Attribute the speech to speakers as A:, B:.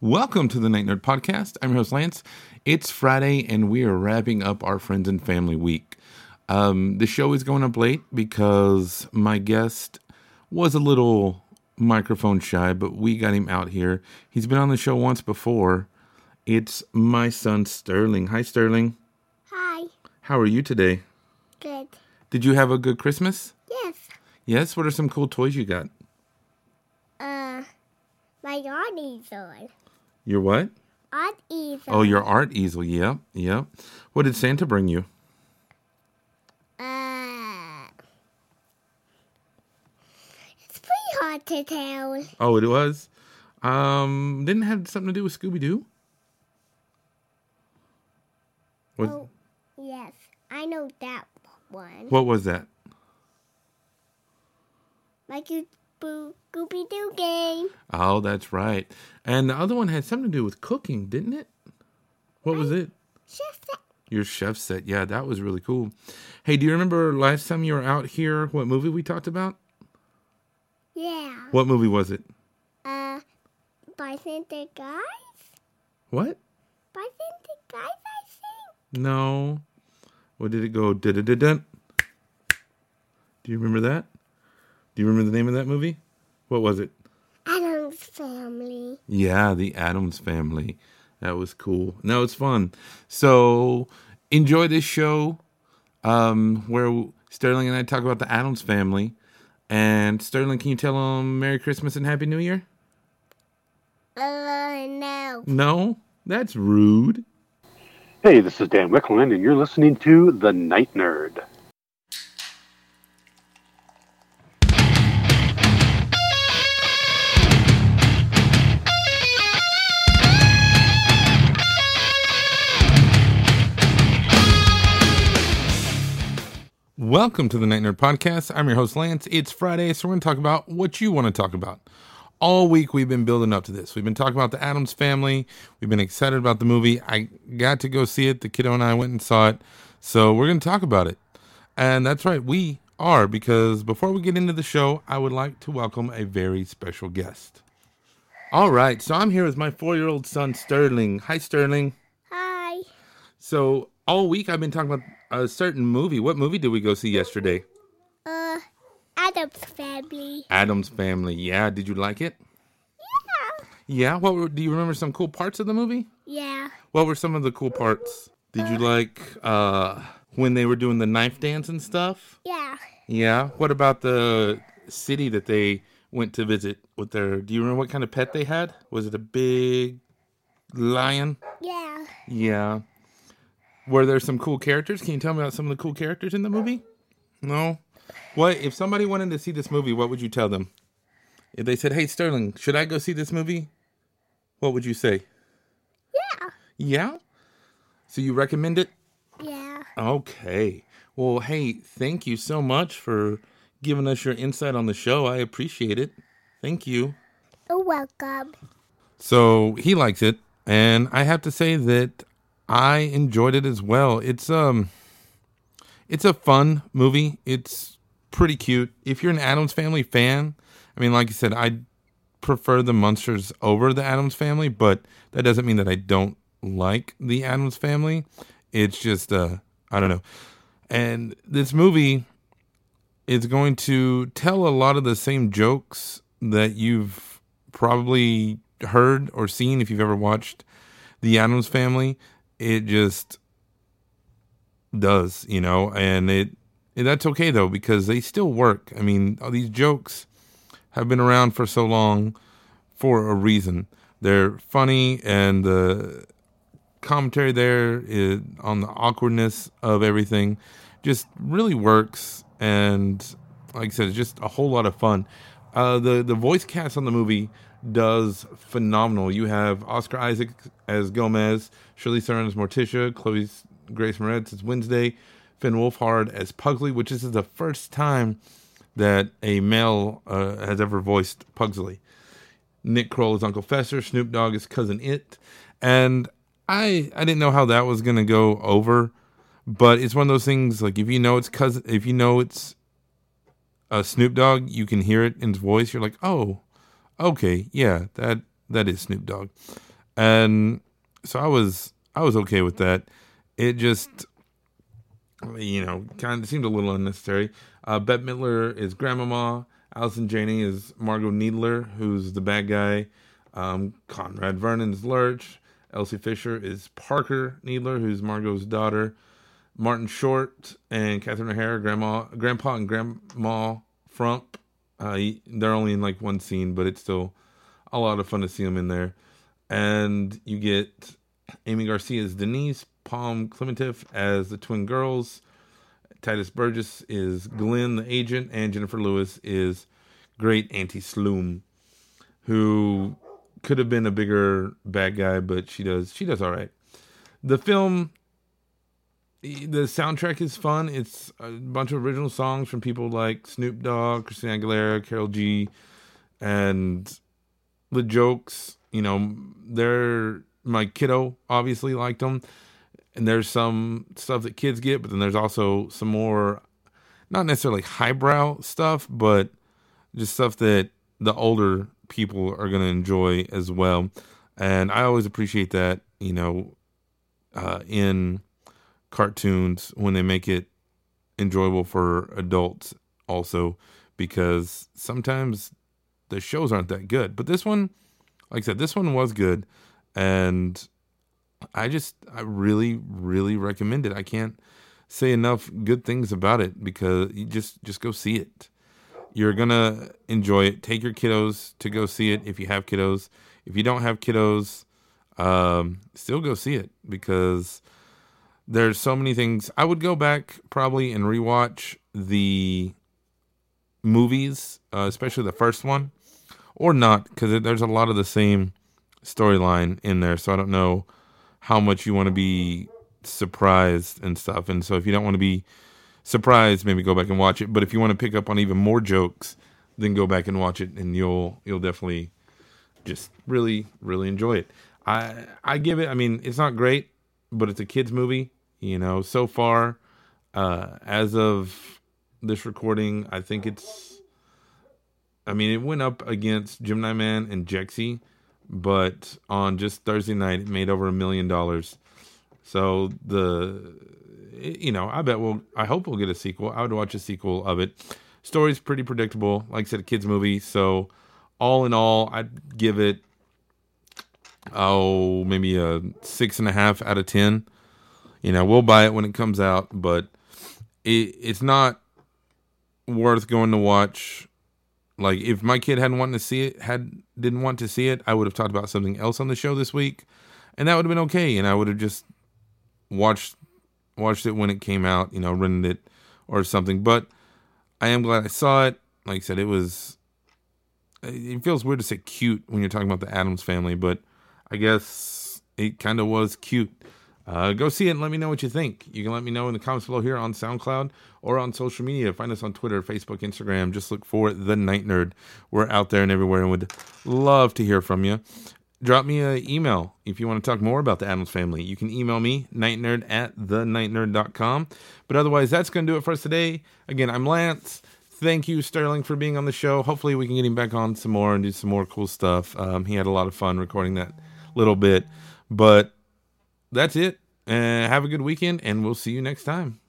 A: Welcome to the Night Nerd Podcast. I'm your host, Lance. It's Friday, and we are wrapping up our Friends and Family Week. Um, the show is going up late because my guest was a little microphone shy, but we got him out here. He's been on the show once before. It's my son, Sterling. Hi, Sterling.
B: Hi.
A: How are you today?
B: Good.
A: Did you have a good Christmas?
B: Yes.
A: Yes? What are some cool toys you got?
B: Uh, my art easel.
A: Your what?
B: Art easel.
A: Oh, your art easel. Yep, yep. What did Santa bring you?
B: Uh, it's pretty hard to tell.
A: Oh, it was. Um, didn't have something to do with Scooby Doo. What?
B: Oh, yes. I know that one.
A: What was that?
B: Scooby Doo game.
A: Oh, that's right. And the other one had something to do with cooking, didn't it? What was it?
B: Chef set.
A: Your chef set. Yeah, that was really cool. Hey, do you remember last time you were out here? What movie we talked about?
B: Yeah.
A: What movie was it?
B: Uh, by Santa Guys?
A: What?
B: By Santa Guys, I think.
A: No. What did it go? Did it? Do you remember that? Do you remember the name of that movie? What was it?
B: Addams Family.
A: Yeah, the Addams Family. That was cool. No, it's fun. So enjoy this show um, where Sterling and I talk about the Addams Family. And Sterling, can you tell them Merry Christmas and Happy New Year?
B: Uh, no.
A: No, that's rude.
C: Hey, this is Dan Wickland, and you're listening to The Night Nerd.
A: Welcome to the Night Nerd Podcast. I'm your host, Lance. It's Friday, so we're going to talk about what you want to talk about. All week, we've been building up to this. We've been talking about the Addams family. We've been excited about the movie. I got to go see it. The kiddo and I went and saw it. So we're going to talk about it. And that's right, we are, because before we get into the show, I would like to welcome a very special guest. All right, so I'm here with my four year old son, Sterling. Hi, Sterling.
B: Hi.
A: So all week, I've been talking about a certain movie. What movie did we go see yesterday?
B: Uh, Addams Family.
A: Addams Family. Yeah, did you like it?
B: Yeah.
A: Yeah. What were, do you remember some cool parts of the movie?
B: Yeah.
A: What were some of the cool parts? Did you like uh when they were doing the knife dance and stuff?
B: Yeah.
A: Yeah. What about the city that they went to visit with their Do you remember what kind of pet they had? Was it a big lion?
B: Yeah.
A: Yeah. Were there some cool characters? Can you tell me about some of the cool characters in the movie? No. What if somebody wanted to see this movie? What would you tell them? If they said, "Hey Sterling, should I go see this movie?" What would you say?
B: Yeah.
A: Yeah. So you recommend it?
B: Yeah.
A: Okay. Well, hey, thank you so much for giving us your insight on the show. I appreciate it. Thank you.
B: You're welcome.
A: So he likes it, and I have to say that I enjoyed it as well. It's um it's a fun movie. It's pretty cute. If you're an Addams Family fan, I mean like I said, I prefer the Munsters over the Addams Family, but that doesn't mean that I don't like the Addams Family. It's just uh I don't know. And this movie is going to tell a lot of the same jokes that you've probably heard or seen if you've ever watched the Addams Family. It just does, you know, and it and that's okay though because they still work. I mean, all these jokes have been around for so long for a reason. They're funny and the commentary there is on the awkwardness of everything just really works and like I said, it's just a whole lot of fun. Uh, the the voice cast on the movie does phenomenal. You have Oscar Isaac as Gomez, Charlize Theron as Morticia, Chloe Grace Moretz as Wednesday, Finn Wolfhard as Pugsley, which is the first time that a male uh, has ever voiced Pugsley. Nick Kroll is Uncle Fester, Snoop Dogg is Cousin It, and I I didn't know how that was gonna go over, but it's one of those things like if you know it's cousin, if you know it's a Snoop Dogg, you can hear it in his voice. You're like, oh, okay, yeah, that that is Snoop Dogg. and so I was I was okay with that. It just you know kind of seemed a little unnecessary. Uh, Bette Midler is Grandmama. Allison Janney is Margot Needler, who's the bad guy. Um, Conrad Vernon is Lurch. Elsie Fisher is Parker Needler, who's Margot's daughter. Martin Short and Catherine O'Hara, Grandma, Grandpa, and Grandma Frump. Uh, he, they're only in like one scene, but it's still a lot of fun to see them in there. And you get Aimee Garcia as Denise, Pom Klementieff as the twin girls, Titus Burgess is Glenn the agent, and Jennifer Lewis is great Auntie Sloom, who could have been a bigger bad guy, but she does she does all right. The film the soundtrack is fun. It's a bunch of original songs from people like Snoop Dogg, Christina Aguilera, Karol G, and the jokes. You know, they're my kiddo obviously liked them, and there's some stuff that kids get, but then there's also some more, not necessarily highbrow stuff, but just stuff that the older people are going to enjoy as well. And I always appreciate that. You know, uh, in cartoons when they make it enjoyable for adults also because sometimes the shows aren't that good. But this one, like I said, this one was good and I just I really really recommend it. I can't say enough good things about it because you just just go see it. You're going to enjoy it. Take your kiddos to go see it if you have kiddos. If you don't have kiddos, um, still go see it because there's so many things. I would go back probably and rewatch the movies, uh, especially the first one, or not, because there's a lot of the same storyline in there. So I don't know how much you want to be surprised and stuff. And so if you don't want to be surprised, maybe go back and watch it. But if you want to pick up on even more jokes, then go back and watch it, and you'll you'll definitely just really really enjoy it. I I give it. I mean, it's not great, but it's a kids movie. You know, so far, uh, as of this recording, I think it's. I mean, it went up against Gemini Man and Jexi, but on just Thursday night, it made over a million dollars. So the, you know, I bet we'll. I hope we'll get a sequel. I would watch a sequel of it. Story's pretty predictable. Like I said, a kids movie. So all in all, I'd give it. Oh, maybe a six and a half out of ten. You know, we'll buy it when it comes out, but it, it's not worth going to watch. Like if my kid hadn't wanted to see it, had didn't want to see it, I would have talked about something else on the show this week, and that would have been okay. And I would have just watched watched it when it came out, you know, rented it or something. But I am glad I saw it. Like I said, it was. It feels weird to say cute when you're talking about the Addams family, but I guess it kind of was cute. Uh, go see it and let me know what you think. You can let me know in the comments below here on SoundCloud or on social media. Find us on Twitter, Facebook, Instagram. Just look for The Night Nerd. We're out there and everywhere and would love to hear from you. Drop me an email if you want to talk more about the Addams family. You can email me, nightnerd at thenightnerd.com. But otherwise, that's going to do it for us today. Again, I'm Lance. Thank you, Sterling, for being on the show. Hopefully, we can get him back on some more and do some more cool stuff. Um, he had a lot of fun recording that little bit. But that's it. Uh, have a good weekend, and we'll see you next time.